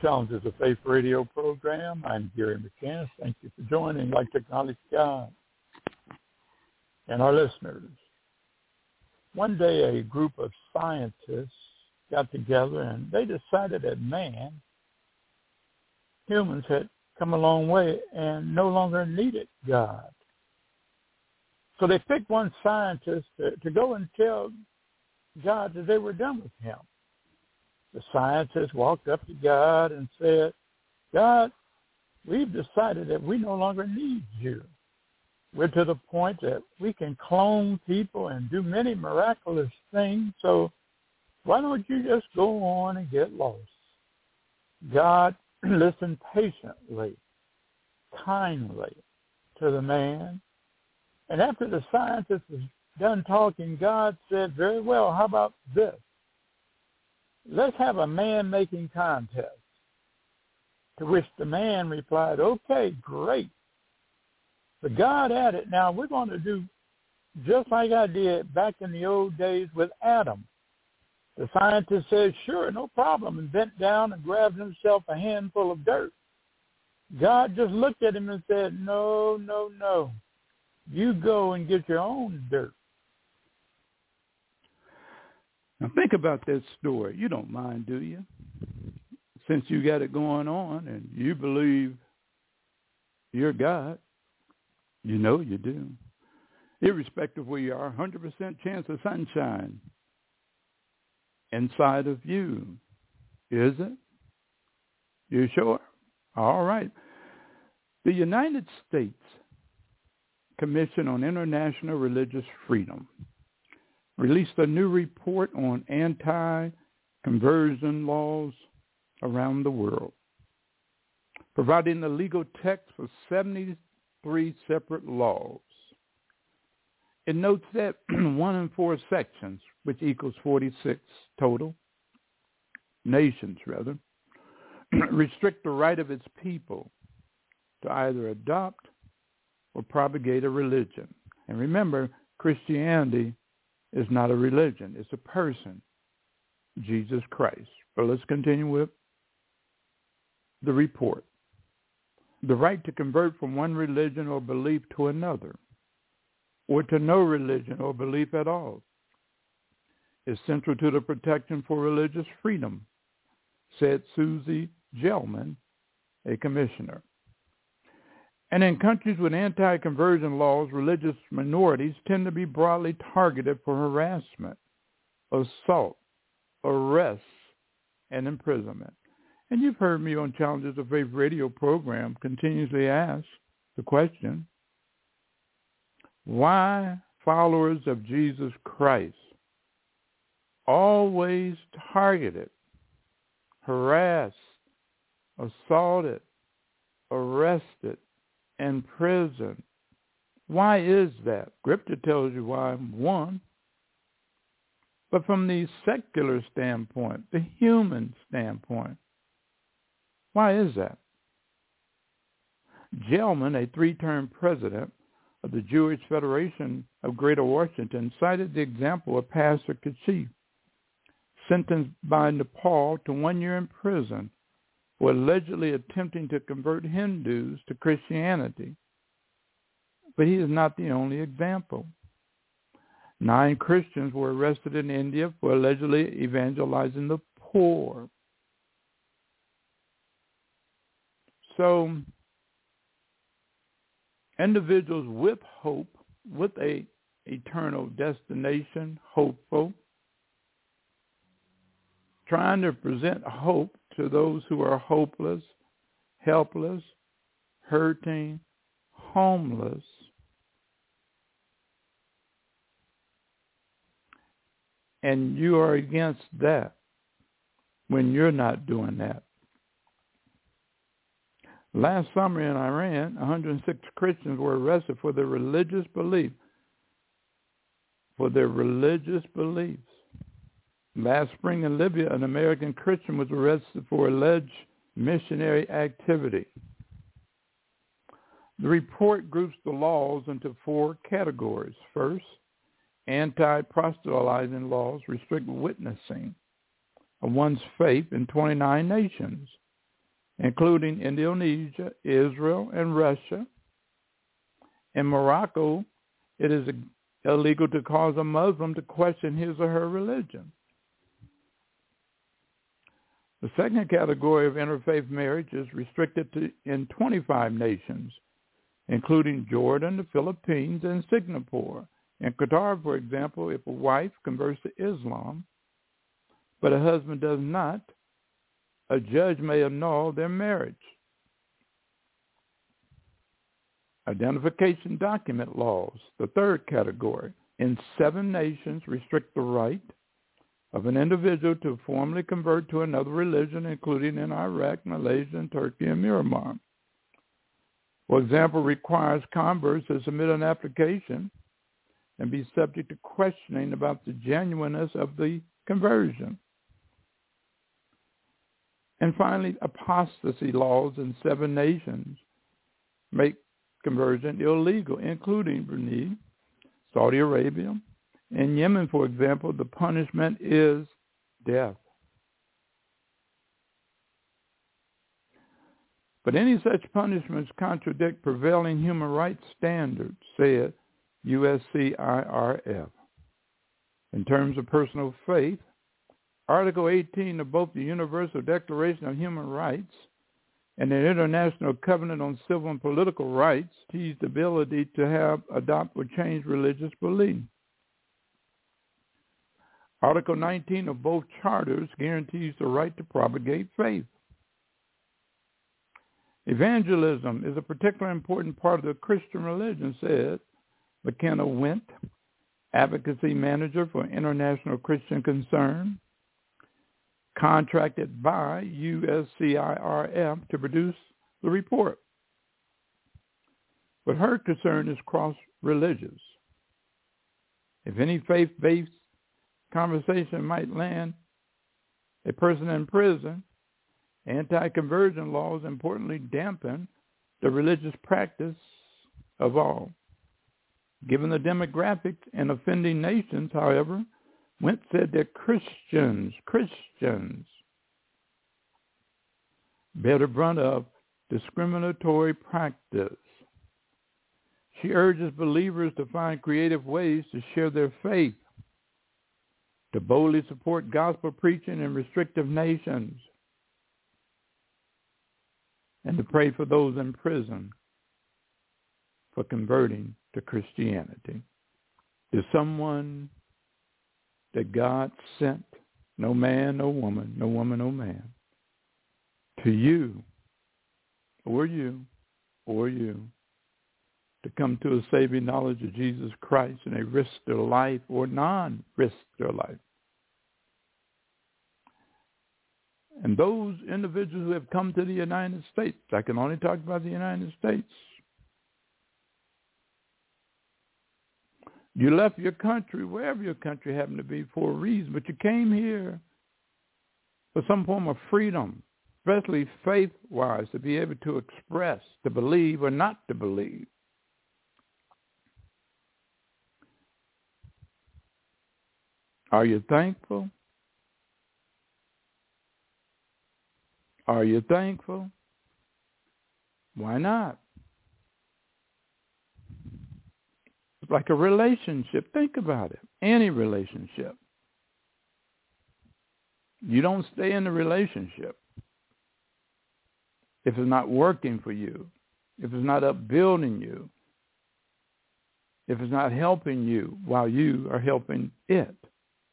Challenges of Faith radio program. I'm Gary McCann. Thank you for joining. I'd like to acknowledge God and our listeners. One day a group of scientists got together and they decided that man, humans had come a long way and no longer needed God. So they picked one scientist to, to go and tell God that they were done with him the scientists walked up to God and said, God, we've decided that we no longer need you. We're to the point that we can clone people and do many miraculous things. So why don't you just go on and get lost? God listened patiently, kindly to the man. And after the scientist was done talking, God said, very well, how about this? Let's have a man-making contest. To which the man replied, okay, great. But God added, now we're going to do just like I did back in the old days with Adam. The scientist said, sure, no problem, and bent down and grabbed himself a handful of dirt. God just looked at him and said, no, no, no. You go and get your own dirt. Now think about that story. You don't mind, do you? Since you got it going on and you believe you're God, you know you do. Irrespective of where you are, 100% chance of sunshine inside of you. Is it? You sure? All right. The United States Commission on International Religious Freedom released a new report on anti-conversion laws around the world, providing the legal text for 73 separate laws. It notes that one in four sections, which equals 46 total, nations rather, restrict the right of its people to either adopt or propagate a religion. And remember, Christianity is not a religion. It's a person, Jesus Christ. But let's continue with the report. The right to convert from one religion or belief to another, or to no religion or belief at all, is central to the protection for religious freedom, said Susie Gelman, a commissioner. And in countries with anti-conversion laws, religious minorities tend to be broadly targeted for harassment, assault, arrests, and imprisonment. And you've heard me on Challenges of Faith radio program continuously ask the question, why followers of Jesus Christ always targeted, harassed, assaulted, arrested, in prison. Why is that? Scripture tells you why, one. But from the secular standpoint, the human standpoint, why is that? Gelman, a three-term president of the Jewish Federation of Greater Washington, cited the example of Pastor Keshav, sentenced by Nepal to one year in prison were allegedly attempting to convert Hindus to Christianity. But he is not the only example. Nine Christians were arrested in India for allegedly evangelizing the poor. So individuals with hope, with a eternal destination, hopeful, trying to present hope to those who are hopeless, helpless, hurting, homeless. And you are against that when you're not doing that. Last summer in Iran, 106 Christians were arrested for their religious belief, for their religious beliefs. Last spring in Libya, an American Christian was arrested for alleged missionary activity. The report groups the laws into four categories. First, anti-proselytizing laws restrict witnessing of one's faith in 29 nations, including Indonesia, Israel, and Russia. In Morocco, it is illegal to cause a Muslim to question his or her religion. The second category of interfaith marriage is restricted to in 25 nations, including Jordan, the Philippines, and Singapore. In Qatar, for example, if a wife converts to Islam, but a husband does not, a judge may annul their marriage. Identification document laws, the third category, in seven nations restrict the right of an individual to formally convert to another religion, including in Iraq, Malaysia, and Turkey, and Myanmar. For example, requires converts to submit an application and be subject to questioning about the genuineness of the conversion. And finally, apostasy laws in seven nations make conversion illegal, including Brunei, Saudi Arabia, in Yemen, for example, the punishment is death. But any such punishments contradict prevailing human rights standards, said USCIRF. In terms of personal faith, Article 18 of both the Universal Declaration of Human Rights and the International Covenant on Civil and Political Rights tease the ability to have, adopt, or change religious belief. Article 19 of both charters guarantees the right to propagate faith. Evangelism is a particularly important part of the Christian religion, said McKenna Wendt, advocacy manager for International Christian Concern, contracted by USCIRF to produce the report. But her concern is cross-religious. If any faith-based conversation might land a person in prison, anti-conversion laws importantly dampen the religious practice of all. Given the demographics and offending nations, however, Wendt said that Christians, Christians, bear the brunt of discriminatory practice. She urges believers to find creative ways to share their faith to boldly support gospel preaching in restrictive nations, and to pray for those in prison for converting to Christianity. To someone that God sent, no man, no woman, no woman, no man, to you, or you, or you, to come to a saving knowledge of Jesus Christ and they risk their life or non-risk their life. And those individuals who have come to the United States, I can only talk about the United States. You left your country, wherever your country happened to be, for a reason, but you came here for some form of freedom, especially faith-wise, to be able to express, to believe or not to believe. Are you thankful? Are you thankful? Why not? It's like a relationship. Think about it. Any relationship. You don't stay in the relationship if it's not working for you, if it's not upbuilding you, if it's not helping you while you are helping it.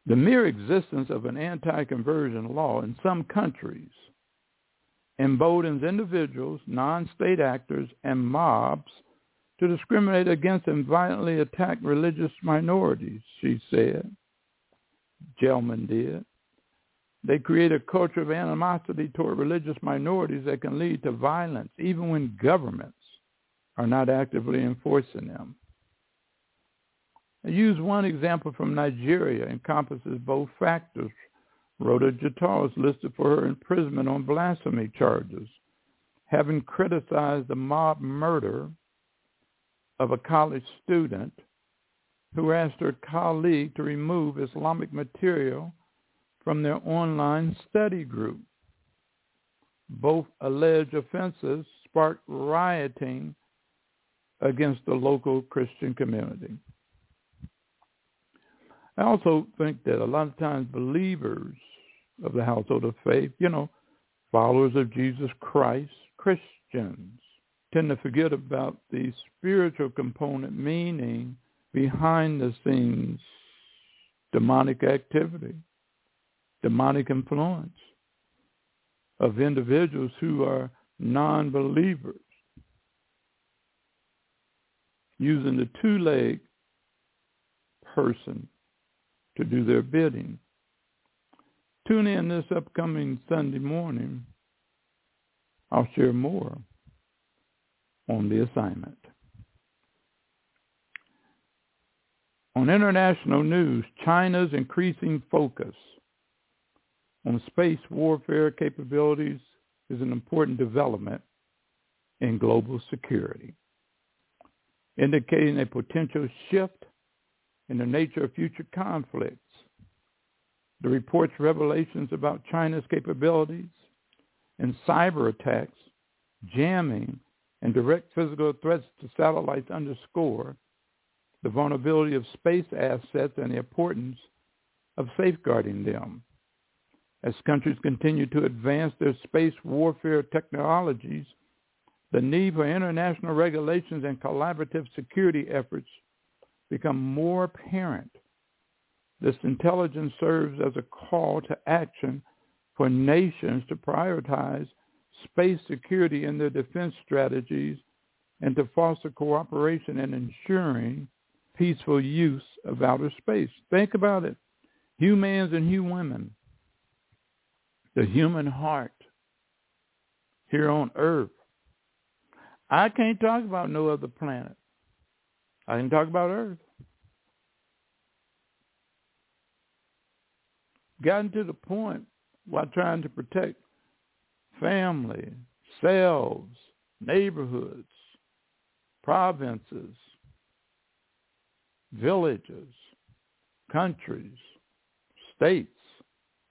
The mere existence of an anti-conversion law in some countries emboldens individuals, non-state actors, and mobs to discriminate against and violently attack religious minorities, she said. Gelman did. They create a culture of animosity toward religious minorities that can lead to violence, even when governments are not actively enforcing them. I use one example from Nigeria encompasses both factors. Rhoda Jatau is listed for her imprisonment on blasphemy charges, having criticized the mob murder of a college student who asked her colleague to remove Islamic material from their online study group. Both alleged offenses sparked rioting against the local Christian community. I also think that a lot of times believers of the household of faith, you know, followers of Jesus Christ, Christians, tend to forget about the spiritual component, meaning behind the scenes demonic activity, demonic influence of individuals who are non-believers. Using the two-leg person to do their bidding. Tune in this upcoming Sunday morning. I'll share more on the assignment. On international news, China's increasing focus on space warfare capabilities is an important development in global security, indicating a potential shift in the nature of future conflicts. The report's revelations about China's capabilities and cyber attacks, jamming, and direct physical threats to satellites underscore the vulnerability of space assets and the importance of safeguarding them. As countries continue to advance their space warfare technologies, the need for international regulations and collaborative security efforts become more apparent. This intelligence serves as a call to action for nations to prioritize space security in their defense strategies and to foster cooperation in ensuring peaceful use of outer space. Think about it. Humans and human, the human heart here on earth. I can't talk about no other planet. I can talk about Earth. Gotten to the point while trying to protect family, selves, neighborhoods, provinces, villages, countries, states,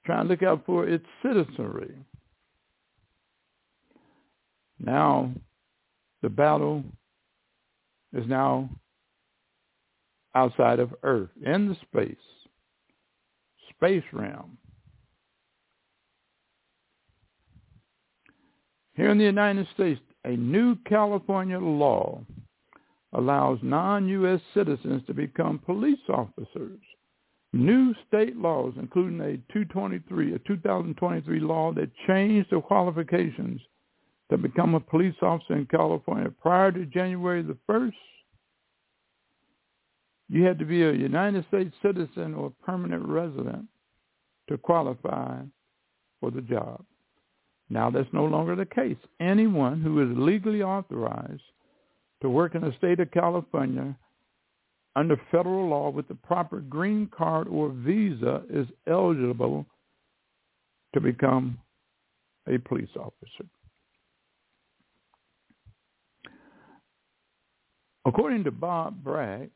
trying to look out for its citizenry. Now, the battle is now outside of Earth, in the space, space realm. Here in the United States, a new California law allows non-U.S. citizens to become police officers. New state laws, including a 223, a 2023 law that changed the qualifications to become a police officer in California prior to January the 1st, you had to be a United States citizen or permanent resident to qualify for the job. Now that's no longer the case. Anyone who is legally authorized to work in the state of California under federal law with the proper green card or visa is eligible to become a police officer. According to Bob Bragg,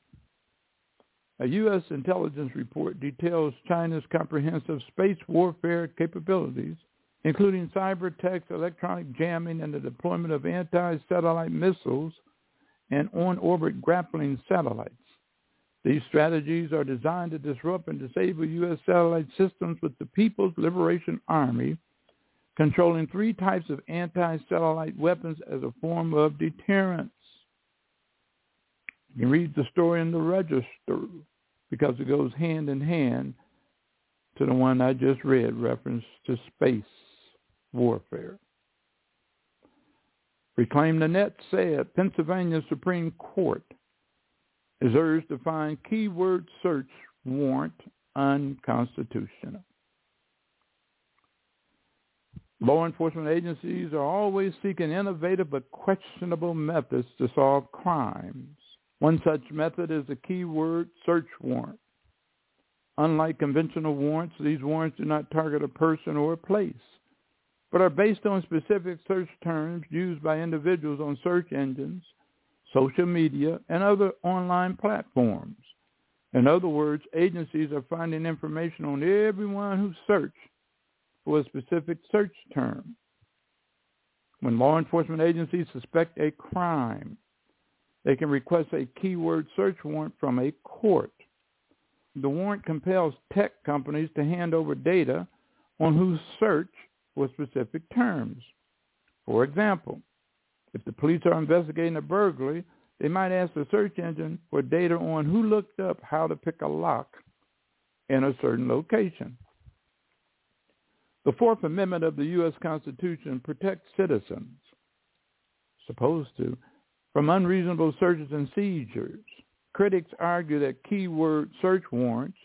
a U.S. intelligence report details China's comprehensive space warfare capabilities, including cyber attacks, electronic jamming, and the deployment of anti-satellite missiles and on-orbit grappling satellites. These strategies are designed to disrupt and disable U.S. satellite systems with the People's Liberation Army controlling three types of anti-satellite weapons as a form of deterrence. You read the story in the register because it goes hand in hand to the one I just read, reference to space warfare. Reclaim the Net said Pennsylvania Supreme Court is urged to find keyword search warrant unconstitutional. Law enforcement agencies are always seeking innovative but questionable methods to solve crimes. One such method is a keyword search warrant. Unlike conventional warrants, these warrants do not target a person or a place, but are based on specific search terms used by individuals on search engines, social media, and other online platforms. In other words, agencies are finding information on everyone who searched for a specific search term. When law enforcement agencies suspect a crime, they can request a keyword search warrant from a court. The warrant compels tech companies to hand over data on who search for specific terms. For example, if the police are investigating a burglary, they might ask the search engine for data on who looked up how to pick a lock in a certain location. The Fourth Amendment of the U.S. Constitution protects citizens, supposed to, from unreasonable searches and seizures. Critics argue that keyword search warrants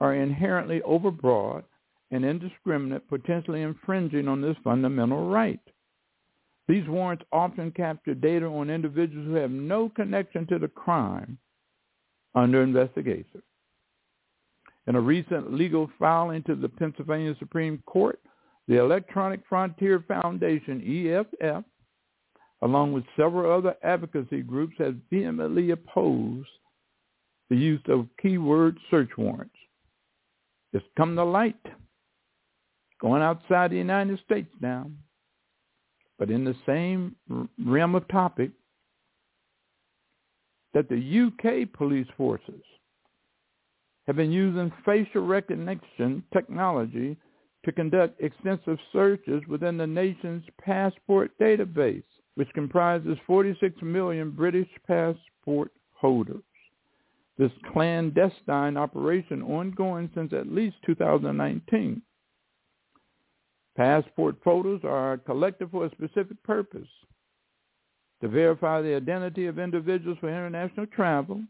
are inherently overbroad and indiscriminate, potentially infringing on this fundamental right. These warrants often capture data on individuals who have no connection to the crime under investigation. In a recent legal filing to the Pennsylvania Supreme Court, the Electronic Frontier Foundation, EFF, along with several other advocacy groups, has vehemently opposed the use of keyword search warrants. It's come to light going outside the United States now. But in the same realm of topic, that the UK police forces have been using facial recognition technology to conduct extensive searches within the nation's passport database, which comprises 46 million British passport holders. This clandestine operation ongoing since at least 2019. Passport photos are collected for a specific purpose to verify the identity of individuals for international travel.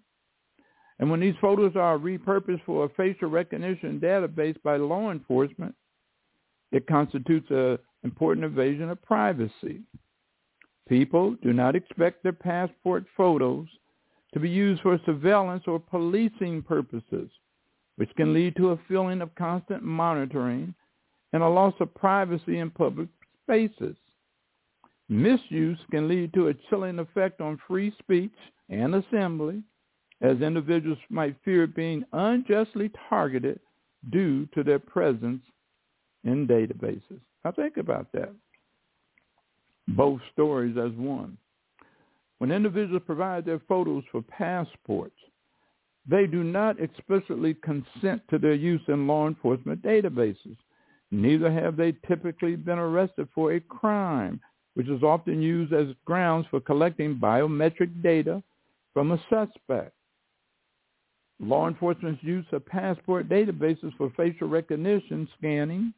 And when these photos are repurposed for a facial recognition database by law enforcement, it constitutes an important invasion of privacy. People do not expect their passport photos to be used for surveillance or policing purposes, which can lead to a feeling of constant monitoring and a loss of privacy in public spaces. Misuse can lead to a chilling effect on free speech and assembly, as individuals might fear being unjustly targeted due to their presence in databases. Now think about that. Both stories as one. When individuals provide their photos for passports, they do not explicitly consent to their use in law enforcement databases. Neither have they typically been arrested for a crime, which is often used as grounds for collecting biometric data from a suspect. Law enforcement's use of passport databases for facial recognition scanning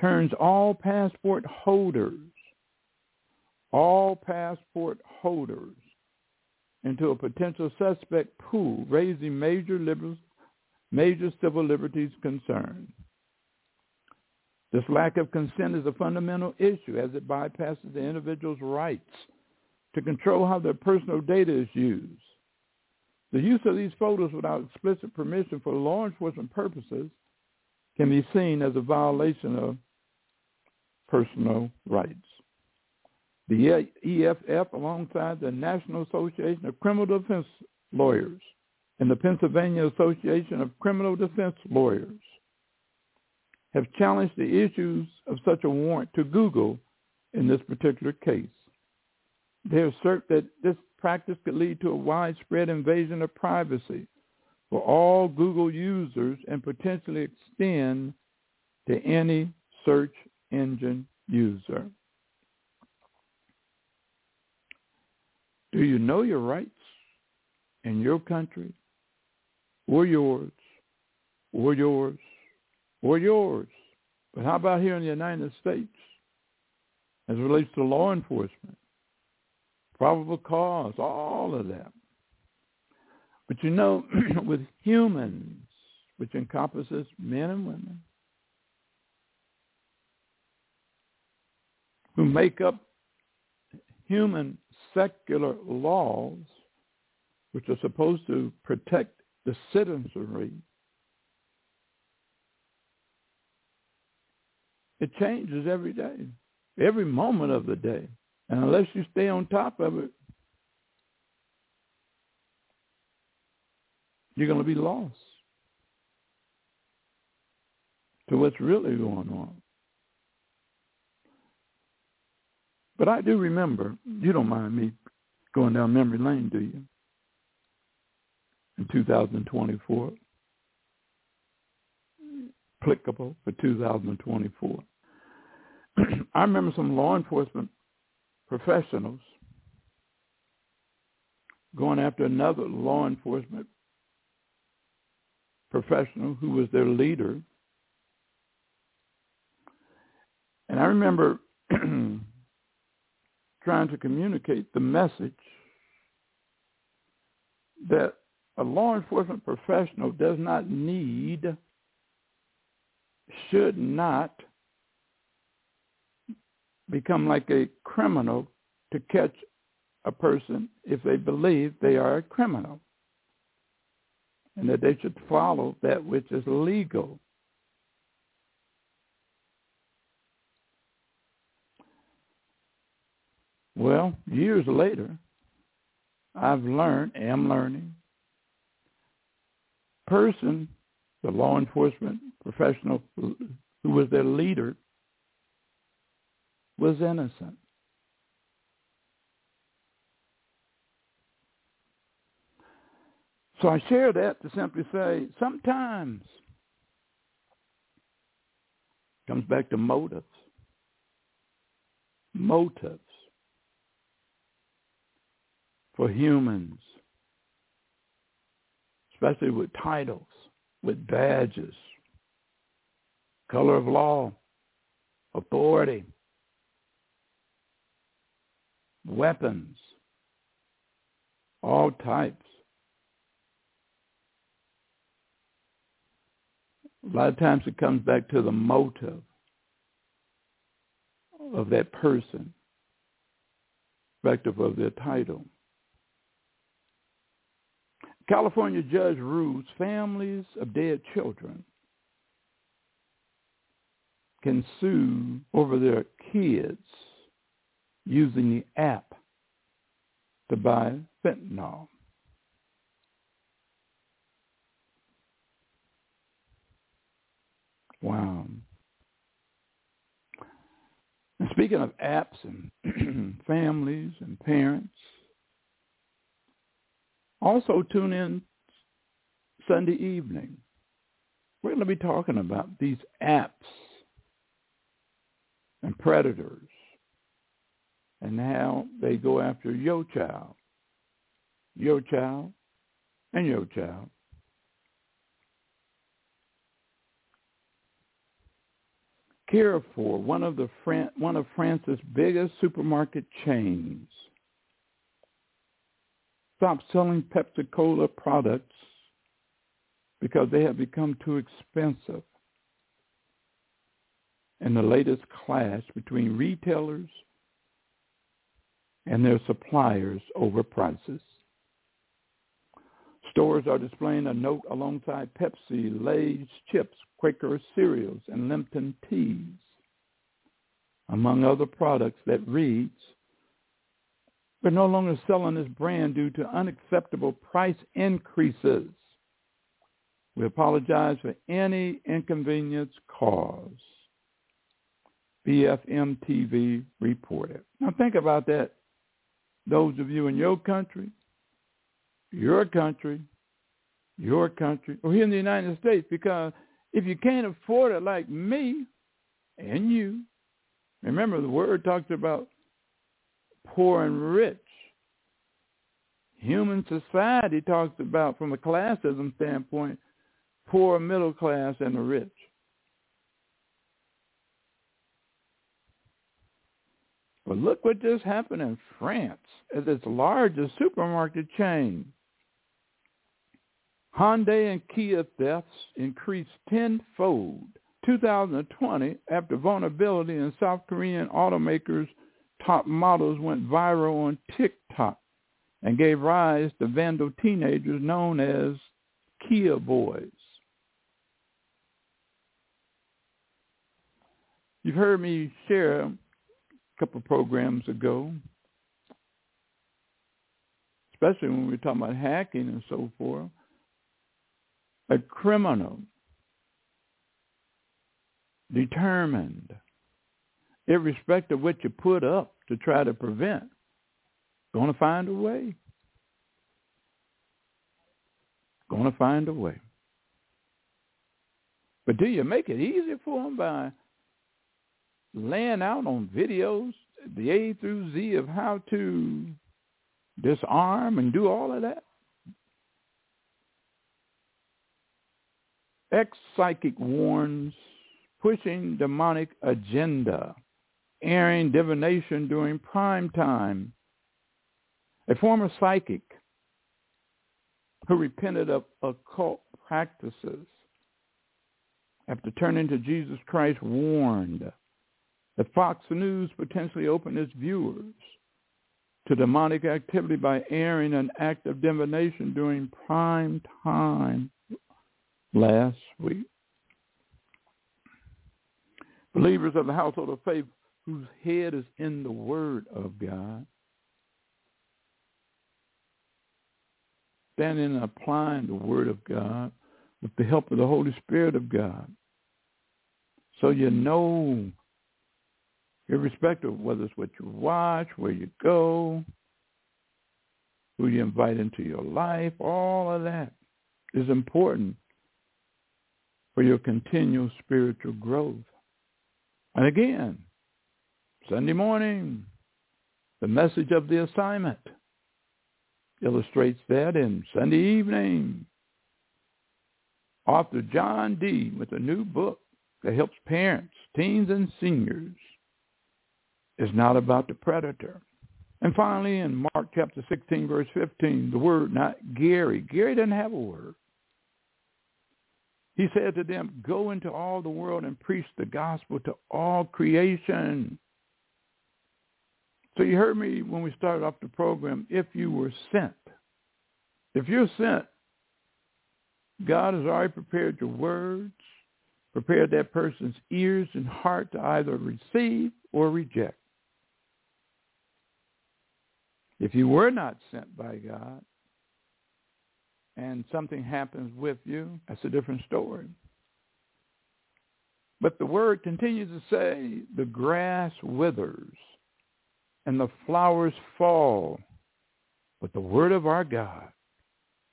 turns all passport holders, all passport holders into a potential suspect pool, raising major, major civil liberties concerns. This lack of consent is a fundamental issue as it bypasses the individual's rights to control how their personal data is used. The use of these photos without explicit permission for law enforcement purposes can be seen as a violation of personal rights. The EFF, alongside the National Association of Criminal Defense Lawyers and the Pennsylvania Association of Criminal Defense Lawyers, have challenged the issues of such a warrant to Google in this particular case. They assert that this practice could lead to a widespread invasion of privacy for all Google users and potentially extend to any search engine user. Do you know your rights in your country or yours or yours or yours. But how about here in the United States as it relates to law enforcement, probable cause, all of that. But you know, with humans, which encompasses men and women, who make up human secular laws, which are supposed to protect the citizenry It changes every day, every moment of the day. And unless you stay on top of it, you're going to be lost to what's really going on. But I do remember, you don't mind me going down memory lane, do you? In 2024. Applicable for 2024. I remember some law enforcement professionals going after another law enforcement professional who was their leader. And I remember trying to communicate the message that a law enforcement professional does not need, should not become like a criminal to catch a person if they believe they are a criminal and that they should follow that which is legal. Well, years later, I've learned, am learning, person, the law enforcement professional who was their leader, was innocent. So I share that to simply say sometimes comes back to motives. Motives for humans, especially with titles, with badges, color of law, authority, weapons, all types. A lot of times it comes back to the motive of that person, respective of their title. California judge rules families of dead children can sue over their kids using the app to buy fentanyl. Wow. And speaking of apps and families and parents, also tune in Sunday evening. We're going to be talking about these apps and predators and how they go after your child, your child, and your child. Carrefour, one of the one of France's biggest supermarket chains, stopped selling Pepsi Cola products because they have become too expensive. And the latest clash between retailers and their suppliers over prices. Stores are displaying a note alongside Pepsi, Lay's chips, Quaker cereals, and Lipton teas, among other products that reads, we're no longer selling this brand due to unacceptable price increases. We apologize for any inconvenience caused. BFM TV reported. Now think about that those of you in your country, your country, your country, or here in the United States, because if you can't afford it like me and you, remember the word talks about poor and rich. Human society talks about, from a classism standpoint, poor, middle class, and the rich. But look what just happened in France at its largest supermarket chain. Hyundai and Kia thefts increased tenfold 2020 after vulnerability in South Korean automakers' top models went viral on TikTok and gave rise to vandal teenagers known as Kia boys. You've heard me share a couple programs ago, especially when we were talking about hacking and so forth, a criminal determined, irrespective of what you put up to try to prevent, going to find a way. Going to find a way. But do you make it easy for them by laying out on videos the A through Z of how to disarm and do all of that? Ex-psychic warns pushing demonic agenda, airing divination during prime time. A former psychic who repented of occult practices after turning to Jesus Christ warned that Fox News potentially opened its viewers to demonic activity by airing an act of divination during prime time last week. Believers of the household of faith whose head is in the Word of God, standing and applying the Word of God with the help of the Holy Spirit of God. So you know, irrespective of whether it's what you watch, where you go, who you invite into your life, all of that is important for your continual spiritual growth. And again, Sunday morning, the message of the assignment illustrates that in Sunday evening. Author John D. with a new book that helps parents, teens, and seniors is not about the predator. And finally, in Mark chapter 16, verse 15, the word, not Gary. Gary doesn't have a word. He said to them, go into all the world and preach the gospel to all creation. So you heard me when we started off the program, if you were sent. If you're sent, God has already prepared your words, prepared that person's ears and heart to either receive or reject. If you were not sent by God, and something happens with you, that's a different story. But the word continues to say, the grass withers and the flowers fall, but the word of our God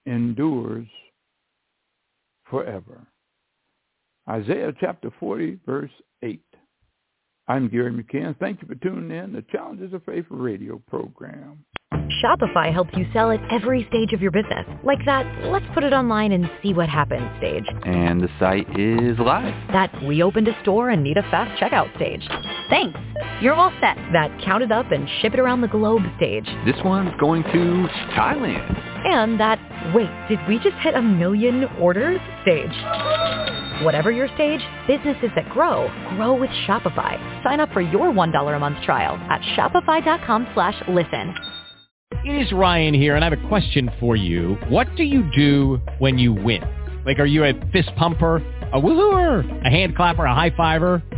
endures forever. Isaiah chapter 40, verse 8. I'm Gary McCann. Thank you for tuning in to the Challenges of Faith radio program. Shopify helps you sell at every stage of your business. Like that, let's put it online and see what happens stage. And the site is live. That we opened a store and need a fast checkout stage. Thanks. You're all set. That count it up and ship it around the globe stage. This one's going to Thailand. And that, wait, did we just hit a million orders stage? Whatever your stage, businesses that grow, grow with Shopify. Sign up for your $1 a month trial at shopify.com slash listen. It is Ryan here, and I have a question for you. What do you do when you win? Like, are you a fist pumper, a woohooer, a hand clapper, a high fiver?